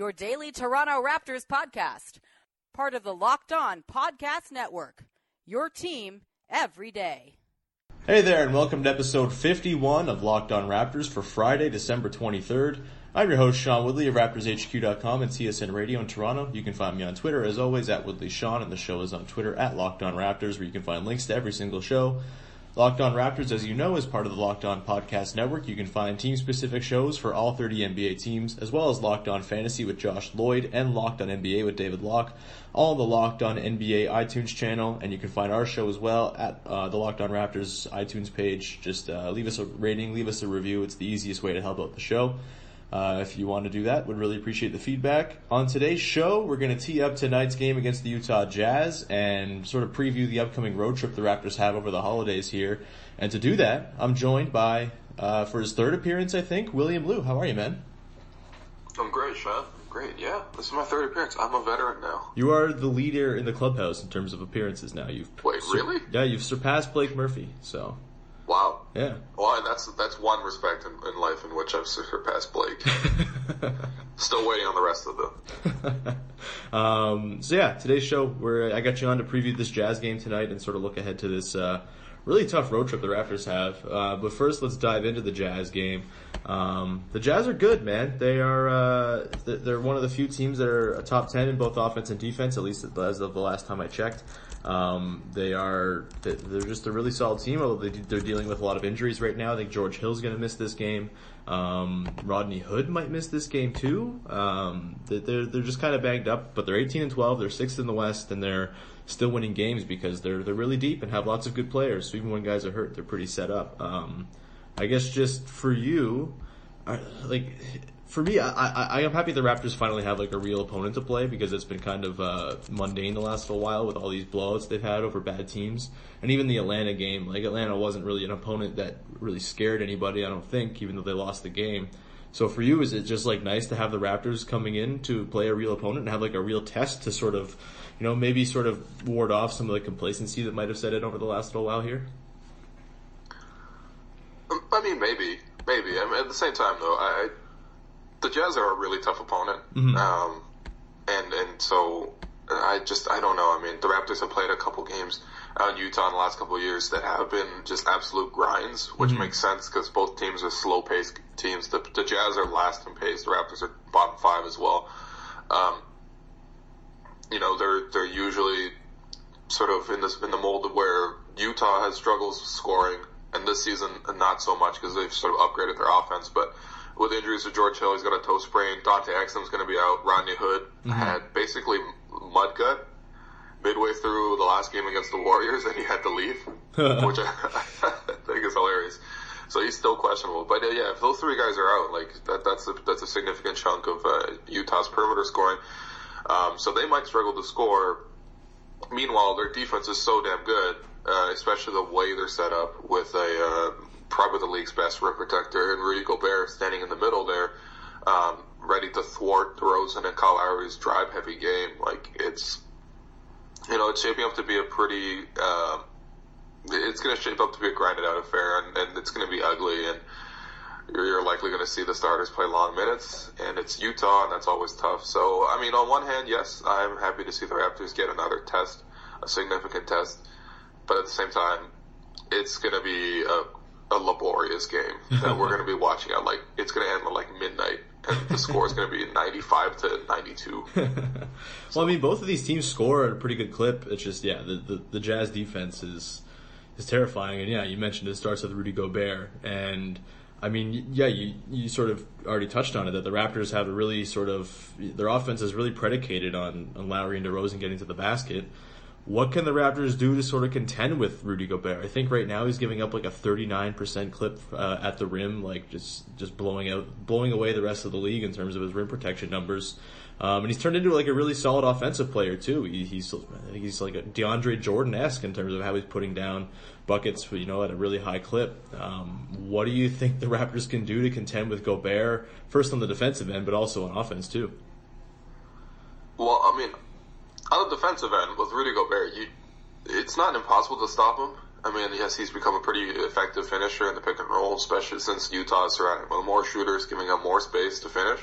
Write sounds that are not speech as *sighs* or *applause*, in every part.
your daily Toronto Raptors podcast, part of the Locked On Podcast Network. Your team every day. Hey there, and welcome to episode 51 of Locked On Raptors for Friday, December 23rd. I'm your host, Sean Woodley of RaptorsHQ.com and TSN Radio in Toronto. You can find me on Twitter, as always, at WoodleySean, and the show is on Twitter at Locked On Raptors, where you can find links to every single show. Locked On Raptors, as you know, is part of the Locked On Podcast Network. You can find team-specific shows for all 30 NBA teams, as well as Locked On Fantasy with Josh Lloyd and Locked On NBA with David Locke, all on the Locked On NBA iTunes channel. And you can find our show as well at uh, the Locked On Raptors iTunes page. Just uh, leave us a rating, leave us a review. It's the easiest way to help out the show. Uh, if you want to do that, would really appreciate the feedback. On today's show, we're going to tee up tonight's game against the Utah Jazz and sort of preview the upcoming road trip the Raptors have over the holidays here. And to do that, I'm joined by, uh, for his third appearance, I think, William Lou. How are you, man? I'm great, Sean. Great, yeah. This is my third appearance. I'm a veteran now. You are the leader in the clubhouse in terms of appearances now. You've Wait, sur- really? Yeah, you've surpassed Blake Murphy. So Wow. yeah. Well, that's that's one respect in, in life in which I've surpassed Blake. *laughs* Still waiting on the rest of them. *laughs* um, so yeah, today's show, where I got you on to preview this Jazz game tonight and sort of look ahead to this uh, really tough road trip the Raptors have. Uh, but first, let's dive into the Jazz game. Um, the Jazz are good, man. They are uh, they're one of the few teams that are a top ten in both offense and defense, at least as of the last time I checked. Um, they are they're just a really solid team. Although they, they're dealing with a lot of injuries right now. I think George Hill's going to miss this game. Um, Rodney Hood might miss this game too. Um, they're they're just kind of banged up, but they're 18 and 12. They're sixth in the West, and they're still winning games because they're they're really deep and have lots of good players. So even when guys are hurt, they're pretty set up. Um, I guess just for you, like for me, I, I I am happy the Raptors finally have like a real opponent to play because it's been kind of uh, mundane the last little while with all these blowouts they've had over bad teams, and even the Atlanta game. Like Atlanta wasn't really an opponent that really scared anybody. I don't think, even though they lost the game. So for you, is it just like nice to have the Raptors coming in to play a real opponent and have like a real test to sort of, you know, maybe sort of ward off some of the complacency that might have set in over the last little while here? I mean, maybe, maybe. I mean, at the same time, though, I the Jazz are a really tough opponent, um, and and so I just I don't know. I mean, the Raptors have played a couple games out in Utah in the last couple of years that have been just absolute grinds, which makes sense because both teams are slow paced teams. The, the Jazz are last in pace. The Raptors are bottom five as well. Um, you know, they're they're usually sort of in this in the mold of where Utah has struggles scoring, and this season not so much because they've sort of upgraded their offense. But with injuries to George Hill, he's got a toe sprain. Dante Exum's going to be out. Rodney Hood had basically mud gut midway through the last game against the Warriors, and he had to leave, *laughs* which I, *laughs* I think is hilarious. So he's still questionable. But uh, yeah, if those three guys are out, like that, that's a, that's a significant chunk of uh, Utah's perimeter scoring. Um, so they might struggle to score. Meanwhile, their defense is so damn good, uh, especially the way they're set up with a uh, probably the league's best rim protector and Rudy Gobert standing in the middle there, um, ready to thwart DeRozan and Kyle Lowry's drive-heavy game. Like it's, you know, it's shaping up to be a pretty. Uh, it's going to shape up to be a grinded out affair, and, and it's going to be ugly, and you're, you're likely going to see the starters play long minutes, and it's Utah, and that's always tough. So, I mean, on one hand, yes, I'm happy to see the Raptors get another test, a significant test, but at the same time, it's going to be a, a laborious game *laughs* that we're going to be watching at like it's going to end at like midnight, and the score is going to be 95 to 92. *laughs* well, I mean, both of these teams score at a pretty good clip. It's just, yeah, the, the, the Jazz defense is is terrifying. And yeah, you mentioned it starts with Rudy Gobert, and I mean, yeah, you you sort of already touched on it that the Raptors have a really sort of their offense is really predicated on on Lowry and DeRozan getting to the basket. What can the Raptors do to sort of contend with Rudy Gobert? I think right now he's giving up like a 39% clip uh, at the rim, like just just blowing out, blowing away the rest of the league in terms of his rim protection numbers. Um, and he's turned into like a really solid offensive player too. He, he's he's like a DeAndre Jordan esque in terms of how he's putting down buckets, you know, at a really high clip. Um, what do you think the Raptors can do to contend with Gobert, first on the defensive end, but also on offense too? Well, I mean, on the defensive end with Rudy Gobert, you, it's not impossible to stop him. I mean, yes, he's become a pretty effective finisher in the pick and roll, especially since Utah is surrounded with more shooters, giving up more space to finish.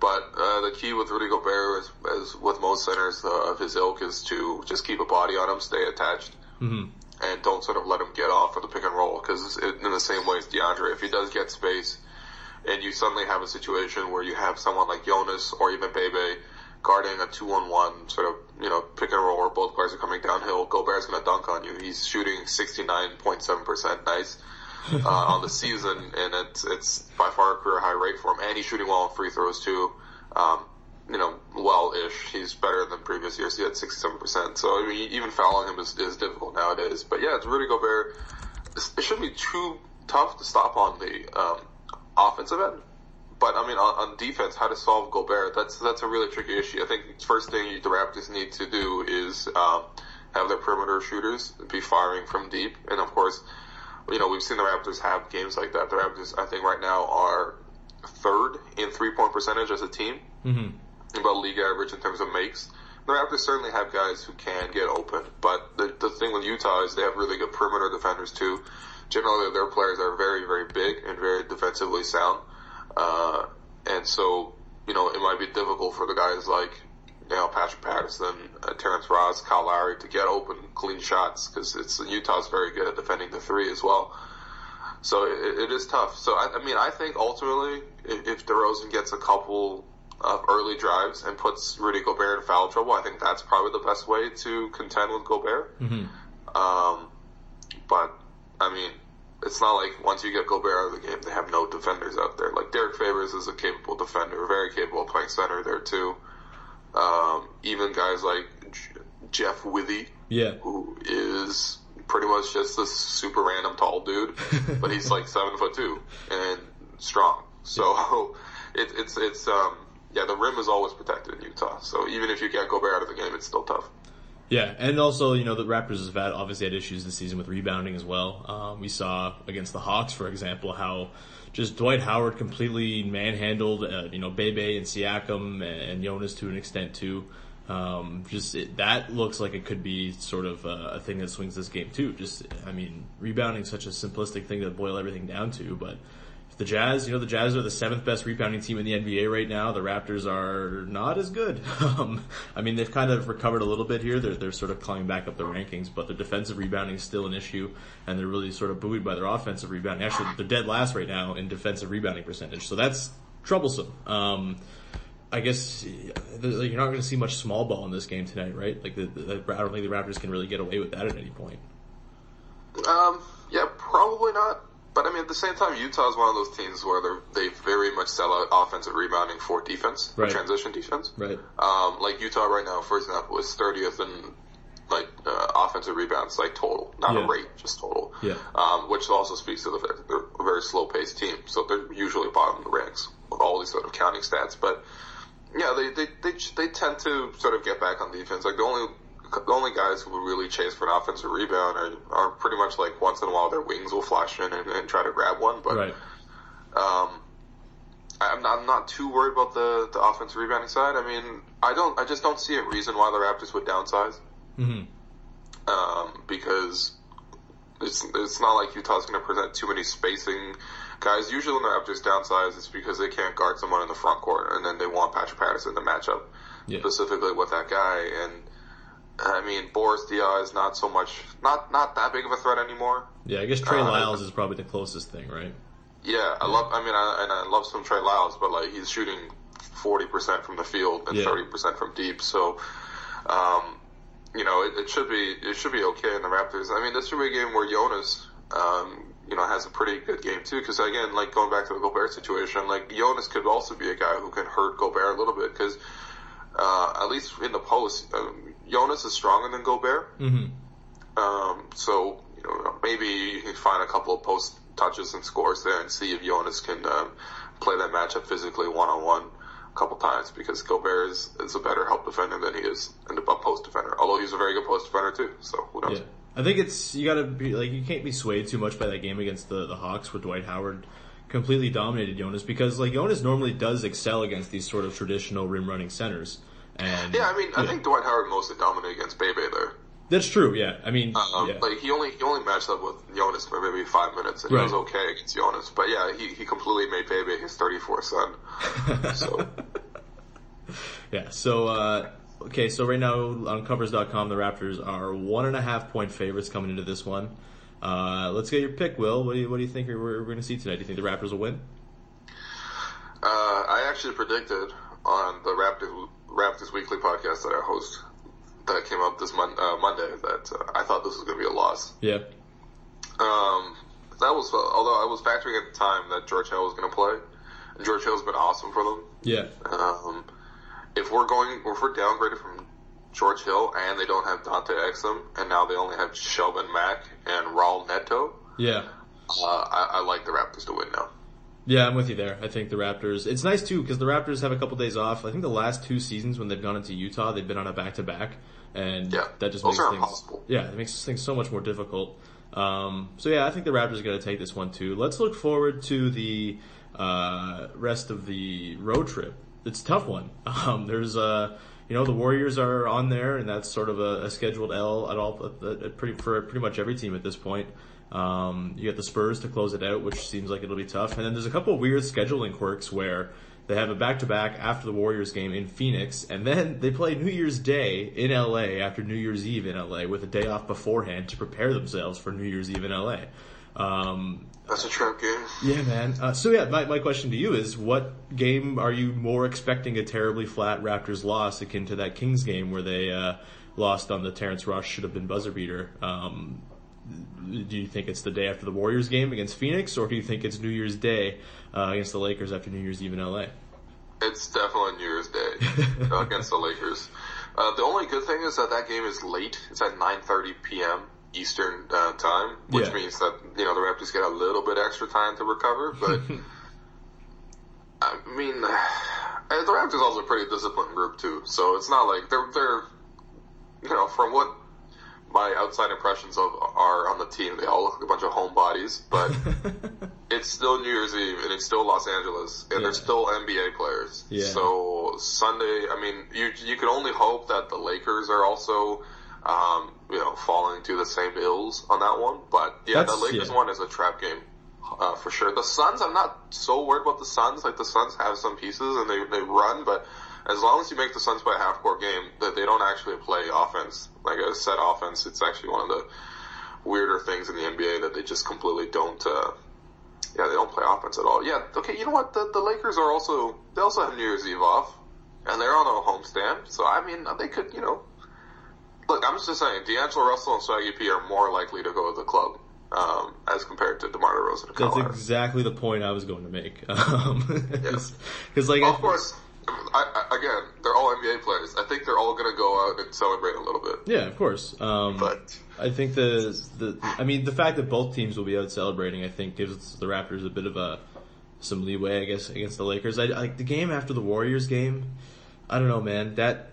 But uh, the key with Rudy Gobert, is, as with most centers uh, of his ilk, is to just keep a body on him, stay attached, mm-hmm. and don't sort of let him get off of the pick and roll. Because in the same way as DeAndre, if he does get space, and you suddenly have a situation where you have someone like Jonas or even Bebe guarding a two-on-one sort of you know pick and roll where both players are coming downhill, Gobert's going to dunk on you. He's shooting 69.7 percent nice. uh, *laughs* on the season, and it's it's by far a career high rate for him, and he's shooting well on free throws too. Um, you know, well-ish. He's better than previous years. He had 67%. So, I mean, even fouling him is, is difficult nowadays. But yeah, it's Rudy Gobert. It shouldn't be too tough to stop on the um, offensive end. But I mean, on, on, defense, how to solve Gobert? That's that's a really tricky issue. I think first thing the Raptors need to do is um, have their perimeter shooters be firing from deep, and of course, you know, we've seen the Raptors have games like that. The Raptors, I think, right now are third in three point percentage as a team, mm-hmm. about league average in terms of makes. The Raptors certainly have guys who can get open, but the, the thing with Utah is they have really good perimeter defenders too. Generally, their players are very, very big and very defensively sound. Uh, and so, you know, it might be difficult for the guys like you know, Patrick Patterson, uh, Terrence Ross, Kyle Lowry to get open clean shots because it's Utah's very good at defending the three as well. So it, it is tough. So I, I, mean, I think ultimately, if, if DeRozan gets a couple of early drives and puts Rudy Gobert in foul trouble, I think that's probably the best way to contend with Gobert. Mm-hmm. Um, but I mean, it's not like once you get Gobert out of the game, they have no defenders out there. Like Derrick Favors is a capable defender, very capable playing center there too. Um, even guys like Jeff Withey, yeah, who is pretty much just this super random tall dude, *laughs* but he's like seven foot two and strong. So yeah. *laughs* it, it's it's um yeah the rim is always protected in Utah. So even if you get Gobert out of the game, it's still tough. Yeah, and also you know the Raptors have had obviously had issues this season with rebounding as well. Um, we saw against the Hawks, for example, how just Dwight Howard completely manhandled, uh, you know, Bebe and Siakam and Jonas to an extent too. Um, just it, that looks like it could be sort of uh, a thing that swings this game too. Just, I mean, rebounding such a simplistic thing to boil everything down to, but the Jazz, you know, the Jazz are the seventh best rebounding team in the NBA right now. The Raptors are not as good. *laughs* Um, I mean, they've kind of recovered a little bit here. They're, they're sort of climbing back up the rankings, but their defensive rebounding is still an issue, and they're really sort of buoyed by their offensive rebounding. Actually, they're dead last right now in defensive rebounding percentage, so that's troublesome. Um, I guess you're not going to see much small ball in this game tonight, right? Like, the, the, I don't think the Raptors can really get away with that at any point. Um, yeah, probably not. But I mean, at the same time, Utah is one of those teams where they very much sell out offensive rebounding for defense, right. transition defense. Right. Um, like Utah right now, for example, is 30th in like uh, offensive rebounds, like total, not yeah. a rate, just total. Yeah. Um, which also speaks to the fact that they're a very slow paced team, so they're usually bottom of the ranks with all these sort of counting stats. But yeah, they they they, they tend to sort of get back on defense. Like the only the only guys who really chase for an offensive rebound are, are pretty much like once in a while their wings will flash in and, and try to grab one. But right. um, I'm not, I'm not too worried about the, the offensive rebounding side. I mean, I don't, I just don't see a reason why the Raptors would downsize. Mm-hmm. Um, because it's it's not like Utah's going to present too many spacing guys. Usually when the Raptors downsize, it's because they can't guard someone in the front court, and then they want Patrick Patterson to match up yeah. specifically with that guy. And I mean, Boris Diaw is not so much, not not that big of a threat anymore. Yeah, I guess Trey uh, Lyles is probably the closest thing, right? Yeah, I love. I mean, I, and I love some Trey Lyles, but like he's shooting forty percent from the field and thirty yeah. percent from deep. So, um, you know, it, it, should be it should be okay in the Raptors. I mean, this should be a game where Jonas, um, you know, has a pretty good game too. Because again, like going back to the Gobert situation, like Jonas could also be a guy who can hurt Gobert a little bit because uh, at least in the post, um, Jonas is stronger than Gobert. Mm-hmm. Um, so you know maybe you can find a couple of post touches and scores there and see if Jonas can um, play that matchup physically one on one a couple times because Gobert is, is a better help defender than he is and a post defender. Although he's a very good post defender too. So who knows? Yeah. I think it's you gotta be like you can't be swayed too much by that game against the the Hawks where Dwight Howard completely dominated Jonas because like Jonas normally does excel against these sort of traditional rim running centers. And Yeah, I mean, I think Dwight Howard mostly dominated against Bebe there. that's true. Yeah, I mean, Um, yeah. Like he only he only matched up with Jonas for maybe five minutes, and Right. he was okay against Jonas. But yeah, he, he completely made Bebe his thirty fourth son. *laughs* So Yeah. So uh, okay. So right now on covers.com, the Raptors are one and a half point favorites coming into this one. Uh, let's get your pick, Will. What do you What do you think we're, we're going to see tonight? Do you think the Raptors will win? uh, I actually predicted on the Raptors Raptors Weekly podcast that I host that came up this mon- uh, Monday that uh, I thought this was going to be a loss. Yeah. Um, that was although I was factoring at the time that George Hill was going to play. And George Hill's been awesome for them. Yeah. Um, if we're going, if we're downgraded from George Hill and they don't have Dante Exum, and now they only have Shelvin Mack and Raul Neto, Yeah. uh, I, I like the Raptors to win now. Yeah, I'm with you there. I think the Raptors. It's nice too because the Raptors have a couple days off. I think the last two seasons when they've gone into Utah, they've been on a back to back, and Yeah, that just makes things. impossible. Yeah, it makes things so much more difficult. Um, so yeah, I think the Raptors are going to take this one too. Let's look forward to the uh, rest of the road trip. It's a tough one. *laughs* Um, there's uh, you know the Warriors are on there, and that's sort of a, a scheduled L at all at, at pretty for pretty much every team at this point. Um, you got the Spurs to close it out, which seems like it'll be tough. And then there's a couple of weird scheduling quirks where they have a back-to-back after the Warriors game in Phoenix, and then they play New Year's Day in LA after New Year's Eve in LA with a day off beforehand to prepare themselves for New Year's Eve in LA. Um, That's a trap game. yeah, man. Uh, so yeah, my, my question to you is, what game are you more expecting a terribly flat Raptors loss akin to that Kings game where they uh, lost on the Terrence Ross should have been buzzer beater? Um, do you think it's the day after the Warriors game against Phoenix, or do you think it's New Year's Day uh, against the Lakers after New Year's Eve in LA? It's definitely New Year's Day *laughs* uh, against the Lakers. Uh, the only good thing is that that game is late. It's at 9:30 p.m. Eastern uh, time, which Yeah. means that you know the Raptors get a little bit extra time to recover. But *laughs* I mean, *sighs* the Raptors also a pretty disciplined group too, so it's not like they're they're you know from what my outside impressions of are on the team, they all look like a bunch of homebodies, but. *laughs* It's still New Year's Eve and it's still Los Angeles and they're still NBA players. Yeah. So Sunday, I mean, you you can only hope that the Lakers are also, um, you know, falling to the same ills on that one. But yeah, That's- the Lakers yeah. one is a trap game. Uh, for sure. The Suns, I'm not so worried about the Suns. Like the Suns have some pieces and they, they run, but as long as you make the Suns play a half court game, that they don't actually play offense, like a set offense, it's actually one of the weirder things in the NBA that they just completely don't, uh, yeah, they don't play offense at all. Yeah, okay, you know what? The, the Lakers are also, they also have New Year's Eve off, and they're on a homestand, so I mean, they could, you know, look, I'm just saying, D'Angelo Russell and Swaggy P are more likely to go to the club, um, as compared to DeMar DeRozan That's exactly the point I was going to make. *laughs* Because *laughs* like, Well, I- of course, I, I, again, they're all NBA players. I think they're all going to go out and celebrate a little bit. yeah, of course. Um, But I think the the I mean the fact that both teams will be out celebrating I think gives the Raptors a bit of a some leeway I guess against the Lakers. I like the game after the Warriors game. I don't know, man. That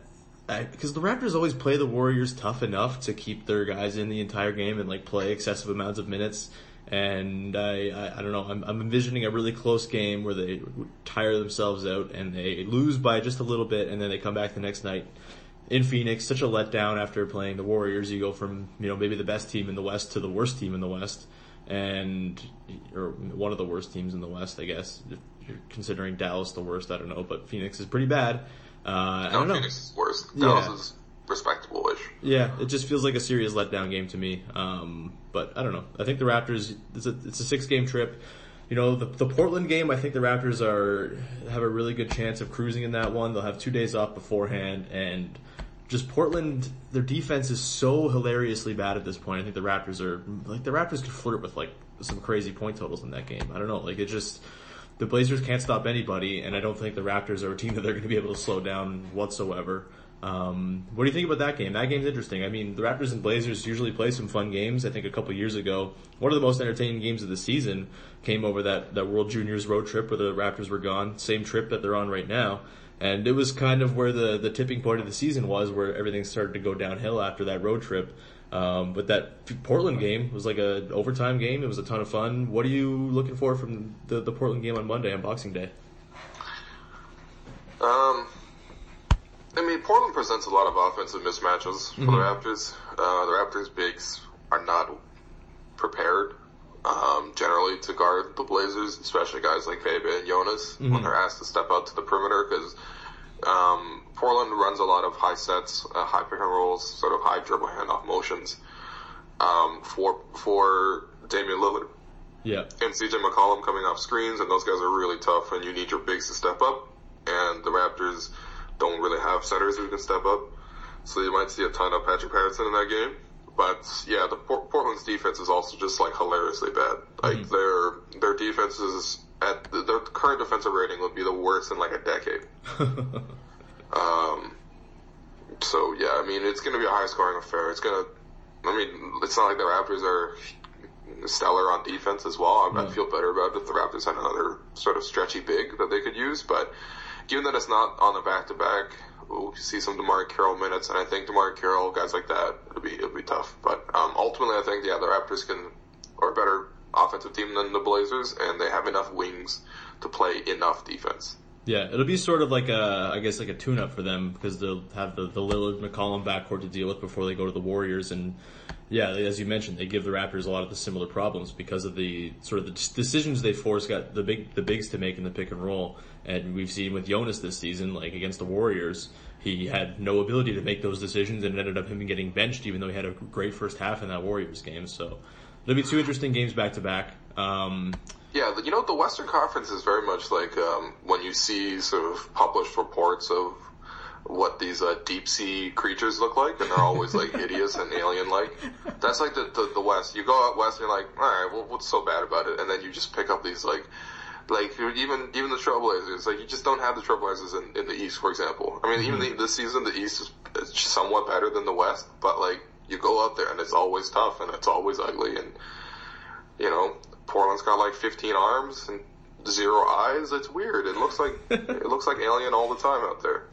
because the Raptors always play the Warriors tough enough to keep their guys in the entire game and like play excessive amounts of minutes. And I, I, I don't know. I'm, I'm envisioning a really close game where they tire themselves out and they lose by just a little bit, and then they come back the next night in Phoenix, such a letdown after playing the Warriors. You go from, you know, maybe the best team in the West to the worst team in the West, and, or one of the worst teams in the West, I guess. If you're considering Dallas the worst, I don't know, but Phoenix is pretty bad. Uh, I don't know. Phoenix is worse. Yeah. Dallas is respectable-ish. Yeah, it just feels like a serious letdown game to me. Um, but I don't know. I think the Raptors, it's a, it's a six game trip. You know, the, the Portland game, I think the Raptors are, have a really good chance of cruising in that one. They'll have two days off beforehand and just Portland, their defense is so hilariously bad at this point. I think the Raptors are, like the Raptors could flirt with like some crazy point totals in that game. I don't know, like it just, the Blazers can't stop anybody, and I don't think the Raptors are a team that they're going to be able to slow down whatsoever. Um, what do you think about that game? That game's interesting. I mean, the Raptors and Blazers usually play some fun games. I think a couple years ago, one of the most entertaining games of the season came over that, that World Juniors road trip where the Raptors were gone. Same trip that they're on right now. And it was kind of where the, the tipping point of the season was, where everything started to go downhill after that road trip. Um, but that Portland game was like a overtime game. It was a ton of fun. What are you looking for from the, the Portland game on Monday on Boxing Day? Um, Portland presents a lot of offensive mismatches for mm-hmm. the Raptors. Uh, the Raptors bigs are not prepared um, generally to guard the Blazers, especially guys like Bebe and Jonas mm-hmm. when they're asked to step out to the perimeter because um, Portland runs a lot of high sets, uh, high pick and rolls, sort of high dribble handoff motions um, for for Damian Lillard. Yeah. And CJ McCollum coming off screens, and those guys are really tough, and you need your bigs to step up. And the Raptors don't really have centers who can step up, so you might see a ton of Patrick Patterson in that game. But yeah, the Portland's defense is also just like hilariously bad. Like mm-hmm. their their defense is at their current defensive rating would be the worst in like a decade. *laughs* um, so yeah, I mean it's going to be a high scoring affair. It's going to, I mean, it's not like the Raptors are stellar on defense as well. I, I feel better about it if the Raptors had another sort of stretchy big that they could use, but given that it's not on the back to back, we'll see some DeMarre Carroll minutes, and I think DeMarre Carroll, guys like that, it'll be it'll be tough. But um, ultimately, I think yeah, the Raptors can are a better offensive team than the Blazers, and they have enough wings to play enough defense. Yeah, it'll be sort of like a, I guess like a tune-up for them because they'll have the, the Lillard McCollum backcourt to deal with before they go to the Warriors, and yeah, as you mentioned, they give the Raptors a lot of the similar problems because of the sort of the decisions they force got the big the bigs to make in the pick and roll, and we've seen with Jonas this season, like against the Warriors, he had no ability to make those decisions, and ended up him getting benched, even though he had a great first half in that Warriors game. So There'll be two interesting games back to back. Um, Yeah, you know, the Western Conference is very much like um, when you see sort of published reports of what these uh, deep sea creatures look like, and they're always like *laughs* hideous and alien like. That's like the, the, the West. You go out west, and you're like, all right, well, what's so bad about it? And then you just pick up these like. Like even even the Trailblazers, like you just don't have the Trailblazers in, in the East, for example. I mean, mm-hmm. even the, this season, the East is somewhat better than the West, but like you go out there and it's always tough and it's always ugly and you know Portland's got like 15 arms and zero eyes. It's weird. It looks like *laughs* it looks like Alien all the time out there.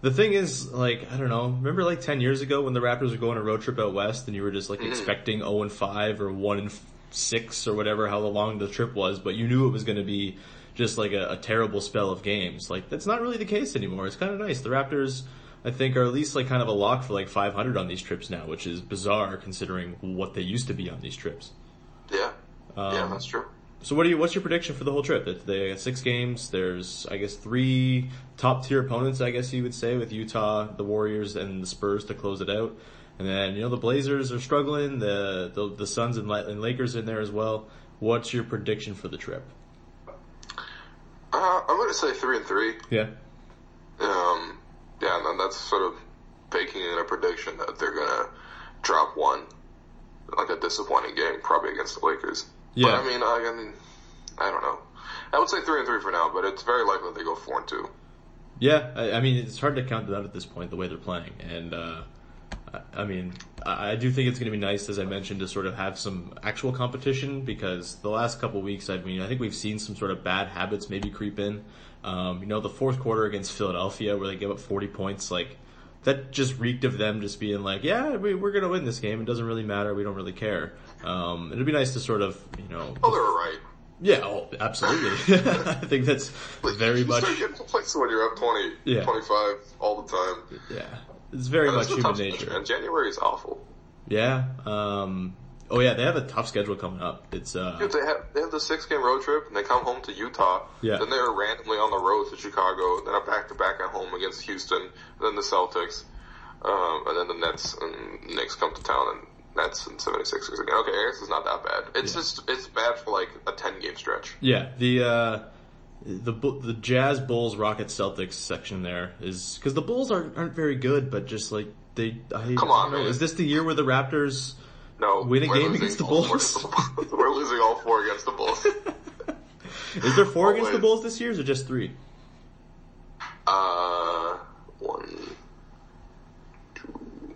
The thing is, like, I don't know. Remember, like ten years ago when the Raptors were going a road trip out west, and you were just like mm-hmm. expecting zero and five or one and six or whatever, how long the trip was, but you knew it was going to be just like a, a terrible spell of games. Like that's not really the case anymore. It's kind of nice. The Raptors I think are at least like kind of a lock for like 500 on these trips now, which is bizarre considering what they used to be on these trips. Yeah, um, yeah, that's true. So what do you? What's your prediction for the whole trip? They got six games. There's I guess three top tier opponents. I guess you would say with Utah, the Warriors, and the Spurs to close it out. And then you know the Blazers are struggling. The the, the Suns and, and Lakers in there as well. What's your prediction for the trip? Uh, I'm going to say three and three. Yeah. Um, yeah, and that's sort of baking in a prediction that they're gonna drop one, like a disappointing game, probably against the Lakers. Yeah. But I mean, I, I mean, I don't know. I would say three and three for now, but it's very likely they go four and two. Yeah, I, I mean, it's hard to count it out at this point the way they're playing, and uh, I, I mean, I, I do think it's going to be nice, as I mentioned, to sort of have some actual competition because the last couple weeks, I mean, I think we've seen some sort of bad habits maybe creep in. Um, you know, the fourth quarter against Philadelphia where they give up 40 points, like, that just reeked of them just being like, yeah, we, are going to win this game. It doesn't really matter. We don't really care. Um, it'd be nice to sort of, you know. Oh, they're right. Yeah, oh, absolutely. *laughs* I think that's very much. You start getting points when you're up 20, yeah. 25 all the time. Yeah. It's very much human nature. And January is awful. Yeah. Um, Oh yeah, they have a tough schedule coming up. It's uh, Dude, they have they have the six game road trip and they come home to Utah. Yeah. Then they're randomly on the road to Chicago. Then a back to back at home against Houston. Then the Celtics. Um, and then the Nets and Knicks come to town and Nets and 76ers again. Okay, I guess it's not that bad. It's yeah. just it's bad for like a ten game stretch. Yeah. The uh, the the Jazz Bulls Rockets Celtics section there is because the Bulls aren't aren't very good, but just like they. I, Come on, man. Is this the year where the Raptors? No. Win a game against the Bulls? *laughs* we're losing all four against the Bulls. *laughs* Is there four against the Bulls this year, or just three? Uh, one, two,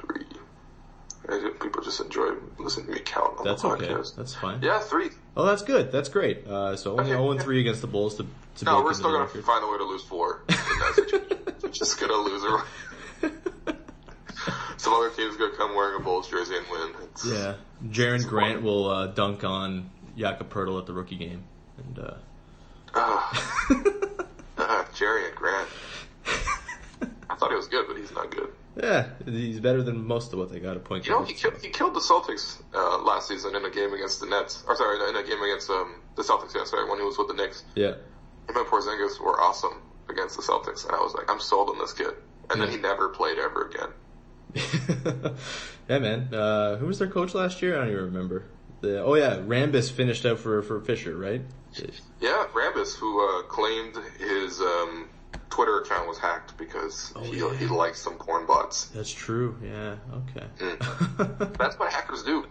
three. I think People just enjoy listening to me count on That's the okay. podcast. That's fine. Yeah, three. Oh, that's good. That's great. Uh, so only Okay. 0 3 against the Bulls to, to No, we're still gonna record. find a way to lose four. *laughs* We're just gonna lose it. *laughs* Some other team's gonna come wearing a Bulls jersey and win. It's, Yeah, Jerian Grant will uh, dunk on Jakob Poeltl at the rookie game, and uh, *laughs* Jerian Grant. I thought he was good, but he's not good. Yeah, he's better than most of what they got at point You know, he killed, he killed the Celtics uh, last season in a game against the Nets. Or sorry, in a game against um, the Celtics. Yeah, sorry, when he was with the Knicks. Yeah, Him and Porzingis were awesome against the Celtics, and I was like, I'm sold on this kid. And then he never played ever again. *laughs* yeah, man. Uh, who was their coach last year? I don't even remember. The, oh yeah, Rambis finished out for for Fisher, right? Yeah, Rambis, who uh, claimed his um, Twitter account was hacked because he, yeah. he likes some porn bots. That's true. Yeah. Okay. Mm. *laughs* That's what hackers do.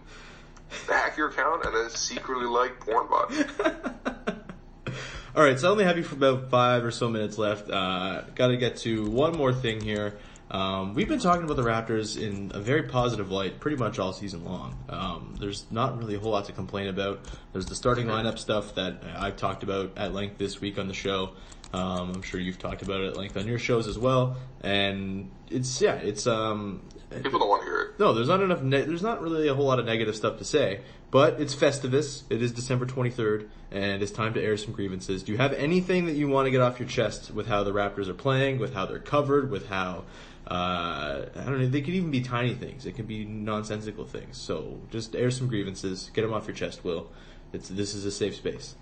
They hack your account and then secretly like porn bots. *laughs* All right, so I only have you for about five or so minutes left. Uh, Got to get to one more thing here. Um, we've been talking about the Raptors in a very positive light pretty much all season long. Um, there's not really a whole lot to complain about. There's the starting lineup stuff that I've talked about at length this week on the show. Um, I'm sure you've talked about it at length on your shows as well. And it's yeah, it's um, People don't want to hear it. no, there's not enough. Ne- there's not really a whole lot of negative stuff to say. But it's Festivus. It is December 23rd, and it's time to air some grievances. Do you have anything that you want to get off your chest with how the Raptors are playing, with how they're covered, with how uh, I don't know. They could even be tiny things. It could be nonsensical things. So just air some grievances. Get them off your chest, Will. It's this is a safe space.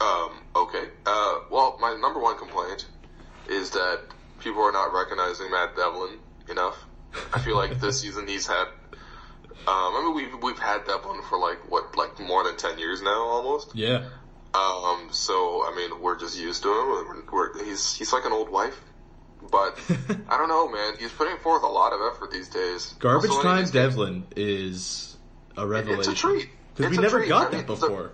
Um, okay. Uh, well, my number one complaint is that people are not recognizing Matt Devlin enough. I feel like this *laughs* season he's had. Um, I mean, we've we've had Devlin for like what, like more than ten years now, almost. Yeah. Um, so I mean, we're just used to him. We're, we're, he's he's like an old wife, but I don't know, man. He's putting forth a lot of effort these days. Garbage Also, time Devlin is a revelation. It's a treat. Because we never treat. got I that mean, before.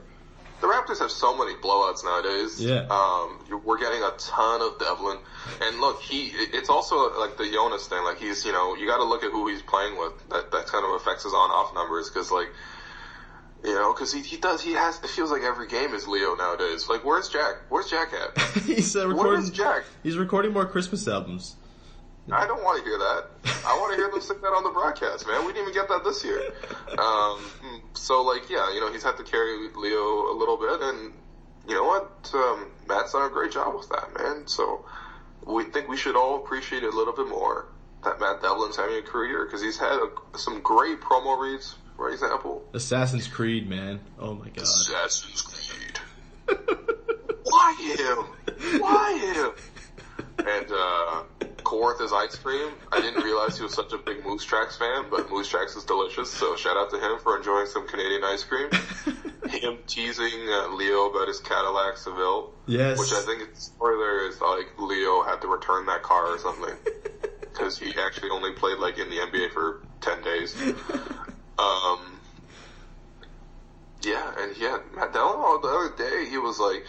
The Raptors have so many blowouts nowadays. Yeah. Um, we're getting a ton of Devlin, and look, he. It's also like the Jonas thing. Like he's, you know, you got to look at who he's playing with. That that kind of affects his on-off numbers because, like, you know, because he he does he has. It feels like every game is Leo nowadays. Like, where's Jack? Where's Jack at? *laughs* he's uh, Where recording. is Jack? He's recording more Christmas albums. I don't want to hear that. I want to hear them sing that on the broadcast, man. We didn't even get that this year. Um, so like, yeah, you know, he's had to carry Leo a little bit, and you know what? Um, Matt's done a great job with that, man. So we think we should all appreciate it a little bit more that Matt Devlin's having a career because he's had a, some great promo reads, for example. Assassin's Creed, man. Oh my god. Assassin's Creed. *laughs* Why him? Why him? And uh Kawartha's ice cream. I didn't realize he was such a big Moose Tracks fan, but Moose Tracks is delicious. So shout out to him for enjoying some Canadian ice cream. *laughs* him teasing uh, Leo about his Cadillac Seville, Yes. which I think there is like Leo had to return that car or something *laughs* because he actually only played like in the NBA for ten days. *laughs* Um, yeah, and yeah, Matt Devlin the other day he was like,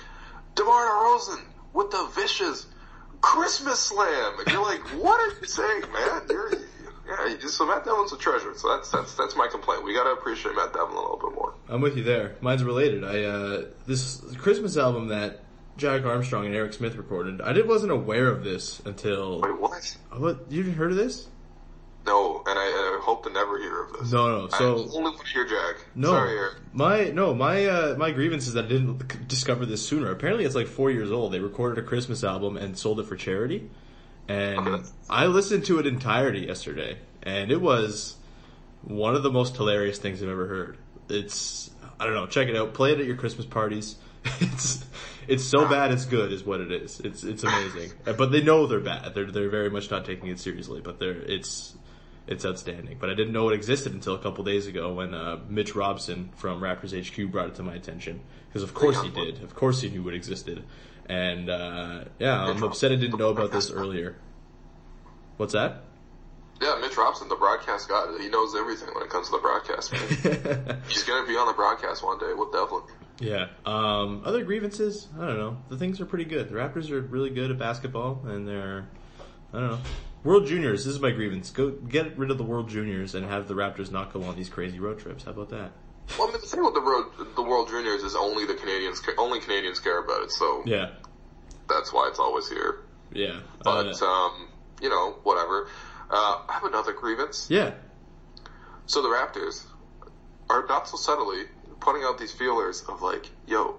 DeMar DeRozan with the vicious Christmas slam, and you're like, what are you saying, man? You're yeah, so Matt Devlin's a treasure. So that's that's that's my complaint. We gotta appreciate Matt Devlin a little bit more. I'm with you there. Mine's related. I uh this Christmas album that Jack Armstrong and Eric Smith recorded. I did wasn't aware of this until Wait, what? Oh, what you heard of this? No, and I, I hope to never hear of this. No, no. I So only want to hear Jack. no, Sorry, Eric. my no, my uh, my grievance is that I didn't discover this sooner. Apparently, it's like four years old. They recorded a Christmas album and sold it for charity, and Okay. I listened to it entirety yesterday, and it was one of the most hilarious things I've ever heard. It's I don't know. Check it out. Play it at your Christmas parties. *laughs* It's it's so bad it's good is what it is. It's it's amazing. *laughs* But they know they're bad. They're they're very much not taking it seriously. But they're it's it's outstanding. But I didn't know it existed until a couple days ago when uh, Mitch Robson from Raptors HQ brought it to my attention. Because of course he did. Of course he knew it existed. And uh, yeah, I'm upset I didn't know about this earlier. What's that? Yeah, Mitch Robson, the broadcast guy, he knows everything when it comes to the broadcast. Man. *laughs* He's gonna be on the broadcast one day with Devlin. Yeah. Um, other grievances? I don't know. The things are pretty good. The Raptors are really good at basketball, and they're I don't know. World Juniors. This is my grievance. Go get rid of the World Juniors and have the Raptors not go on these crazy road trips. How about that? Well, I mean, the thing with the road, the World Juniors is only the Canadians, only Canadians care about it. So Yeah. that's why it's always here. Yeah. But Uh, um, you know, whatever. Uh, I have another grievance. yeah. So the Raptors are not so subtly putting out these feelers of like, yo,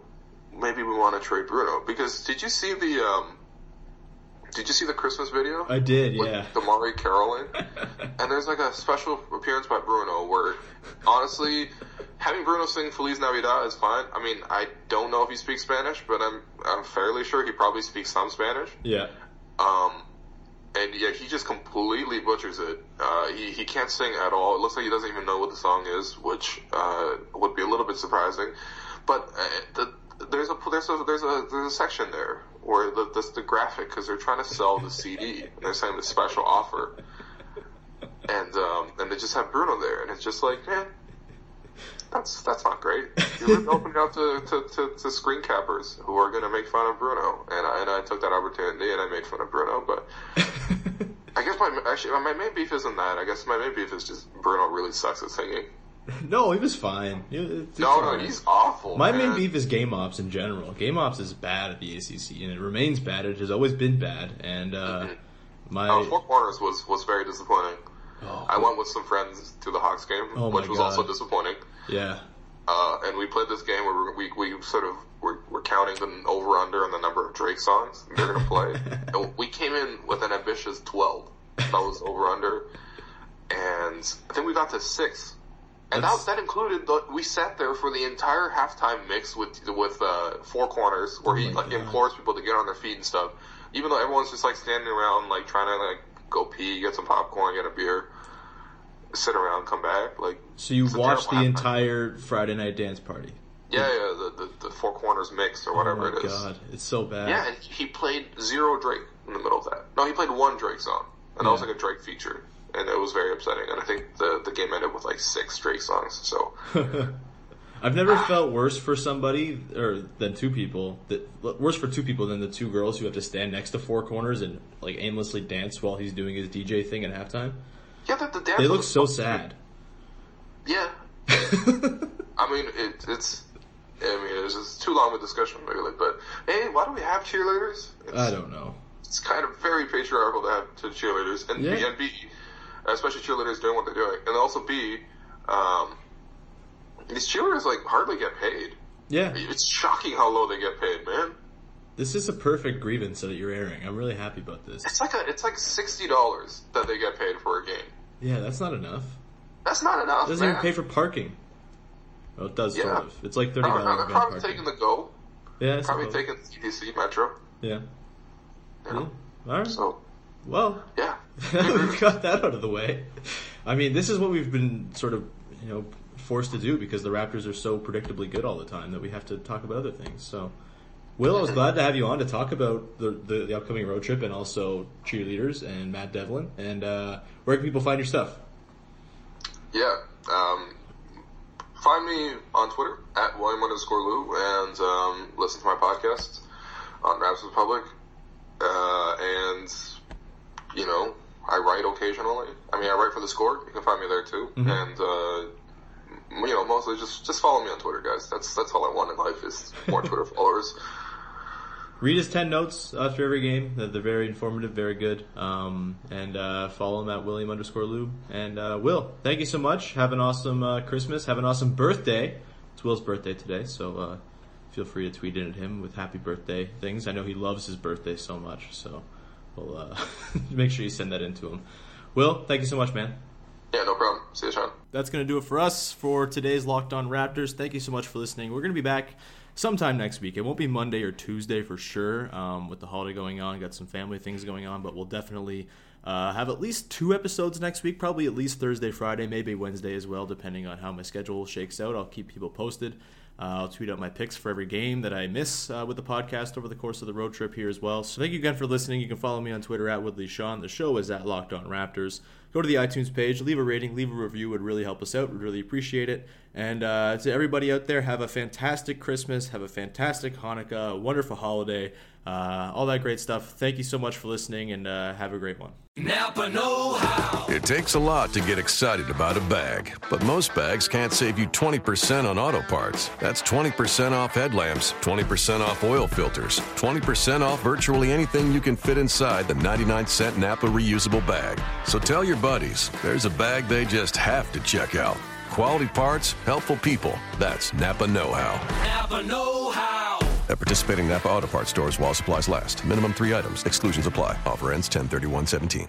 maybe we want to trade Bruno because did you see the um, did you see the Christmas video? I did. with Yeah. DeMarre Carolyn, *laughs* and there's like a special appearance by Bruno where, honestly, having Bruno sing Feliz Navidad is fine. I mean, I don't know if he speaks Spanish, but I'm I'm fairly sure he probably speaks some Spanish. yeah. Um, and yeah, he just completely butchers it. Uh, he he can't sing at all. It looks like he doesn't even know what the song is, which uh, would be a little bit surprising. But uh, the, there's a there's a there's a there's a section there where the the, the graphic because they're trying to sell the CD and they're saying the special offer, and um, and they just have Bruno there, and it's just like man. That's that's not great. You're *laughs* opening up to, to, to, to screen cappers who are going to make fun of Bruno, and I, and I took that opportunity and I made fun of Bruno. But *laughs* I guess my actually my main beef isn't that. I guess my main beef is just Bruno really sucks at singing. *laughs* no, he was fine. He- No, no, he's awful. My man. main beef is game ops in general. Game ops is bad at the ACC, and it remains bad. It has always been bad. And uh, my Uh, Four Corners was was very disappointing. Oh, I went with some friends to the Hawks game, Oh which was God. also disappointing. yeah, Uh, and we played this game where we, we sort of were, were counting the over under and the number of Drake songs they're going to play. *laughs* and we came in with an ambitious 12. That was over under. And I think we got to six. And that, that included, the, we sat there for the entire halftime mix with, with, uh, four corners where he Oh my like, God. implores people to get on their feet and stuff. Even though everyone's just like standing around, like trying to like go pee, get some popcorn, get a beer, sit around, come back. Like, so you watched the halftime. entire Friday night dance party. Yeah, yeah, the, the, the Four Corners mix or whatever it is. oh my it is. god, it's so bad. Yeah, and he played zero Drake in the middle of that. No, he played one Drake song, and that was like a Drake feature, and it was very upsetting. And I think the the game ended with like six Drake songs. So *laughs* I've never felt worse for somebody or than two people that worse for two people than the two girls who have to stand next to four corners and like aimlessly dance while he's doing his DJ thing at halftime. yeah, the, the dance. They look so sad. Yeah, *laughs* I mean it, it's. I mean, it's just too long of a discussion, really. But hey, why do we have cheerleaders? It's, I don't know. it's kind of very patriarchal to have to cheerleaders and Yeah. B and B, especially cheerleaders doing what they're doing, and also B, um, these cheerleaders like hardly get paid. Yeah, It's shocking how low they get paid, man. this is a perfect grievance that you're airing. I'm really happy about this. It's like a, it's like sixty dollars that they get paid for a game. Yeah, that's not enough. That's not enough, It doesn't man. even pay for parking. Well, it does Yeah. sort of. It's like thirty dollars. no, they're probably parking. taking the go. yeah, Probably taking the CDC Metro. Yeah. You know? All right. So Well, yeah, *laughs* we've got that out of the way. I mean, this is what we've been sort of, you know, forced to do because the Raptors are so predictably good all the time that we have to talk about other things. So, Will, I was glad to have you on to talk about the the, the upcoming road trip and also cheerleaders and Matt Devlin. And uh, where can people find your stuff? yeah. Um, find me on Twitter at William underscore Lou and um, listen to my podcast on Raps Republic. Uh, and you know, I write occasionally. I mean, I write for the score. You can find me there too. And uh, you know, mostly just just follow me on Twitter, guys. That's that's all I want in life is more *laughs* Twitter followers. Read his 10 notes after every game. They're, they're very informative, very good. Um, and uh, follow him at William underscore Lou. And uh, Will, thank you so much. Have an awesome uh, Christmas. Have an awesome birthday. It's Will's birthday today, so uh, feel free to tweet in at him with happy birthday things. I know he loves his birthday so much, so we'll uh, *laughs* make sure you send that in to him. Will, thank you so much, man. Yeah, no problem. See you, Sean. That's going to do it for us for today's Locked On Raptors. Thank you so much for listening. We're going to be back sometime next week. It won't be Monday or Tuesday for sure um, with the holiday going on. Got some family things going on, but we'll definitely uh, have at least two episodes next week, probably at least Thursday, Friday, maybe Wednesday as well, depending on how my schedule shakes out. I'll keep people posted. Uh, I'll tweet out my picks for every game that I miss uh, with the podcast over the course of the road trip here as well. So thank you again for listening. You can follow me on Twitter at Woodley Sean. The show is at Locked On Raptors. go to the iTunes page, leave a rating, leave a review. Would really help us out. Would really appreciate it. And uh, to everybody out there, have a fantastic Christmas. Have a fantastic Hanukkah. A wonderful holiday. Uh, all that great stuff. Thank you so much for listening, and uh, have a great one. Napa Know How. It takes a lot to get excited about a bag, but most bags can't save you 20% on auto parts. That's 20% off headlamps, 20% off oil filters, 20% off virtually anything you can fit inside the 99 cent Napa reusable bag. So tell your buddies there's a bag they just have to check out. Quality parts, helpful people. That's Napa Know How. Napa Know How. At participating Napa Auto Parts stores while supplies last. Minimum three items. Exclusions apply. Offer ends 10 17.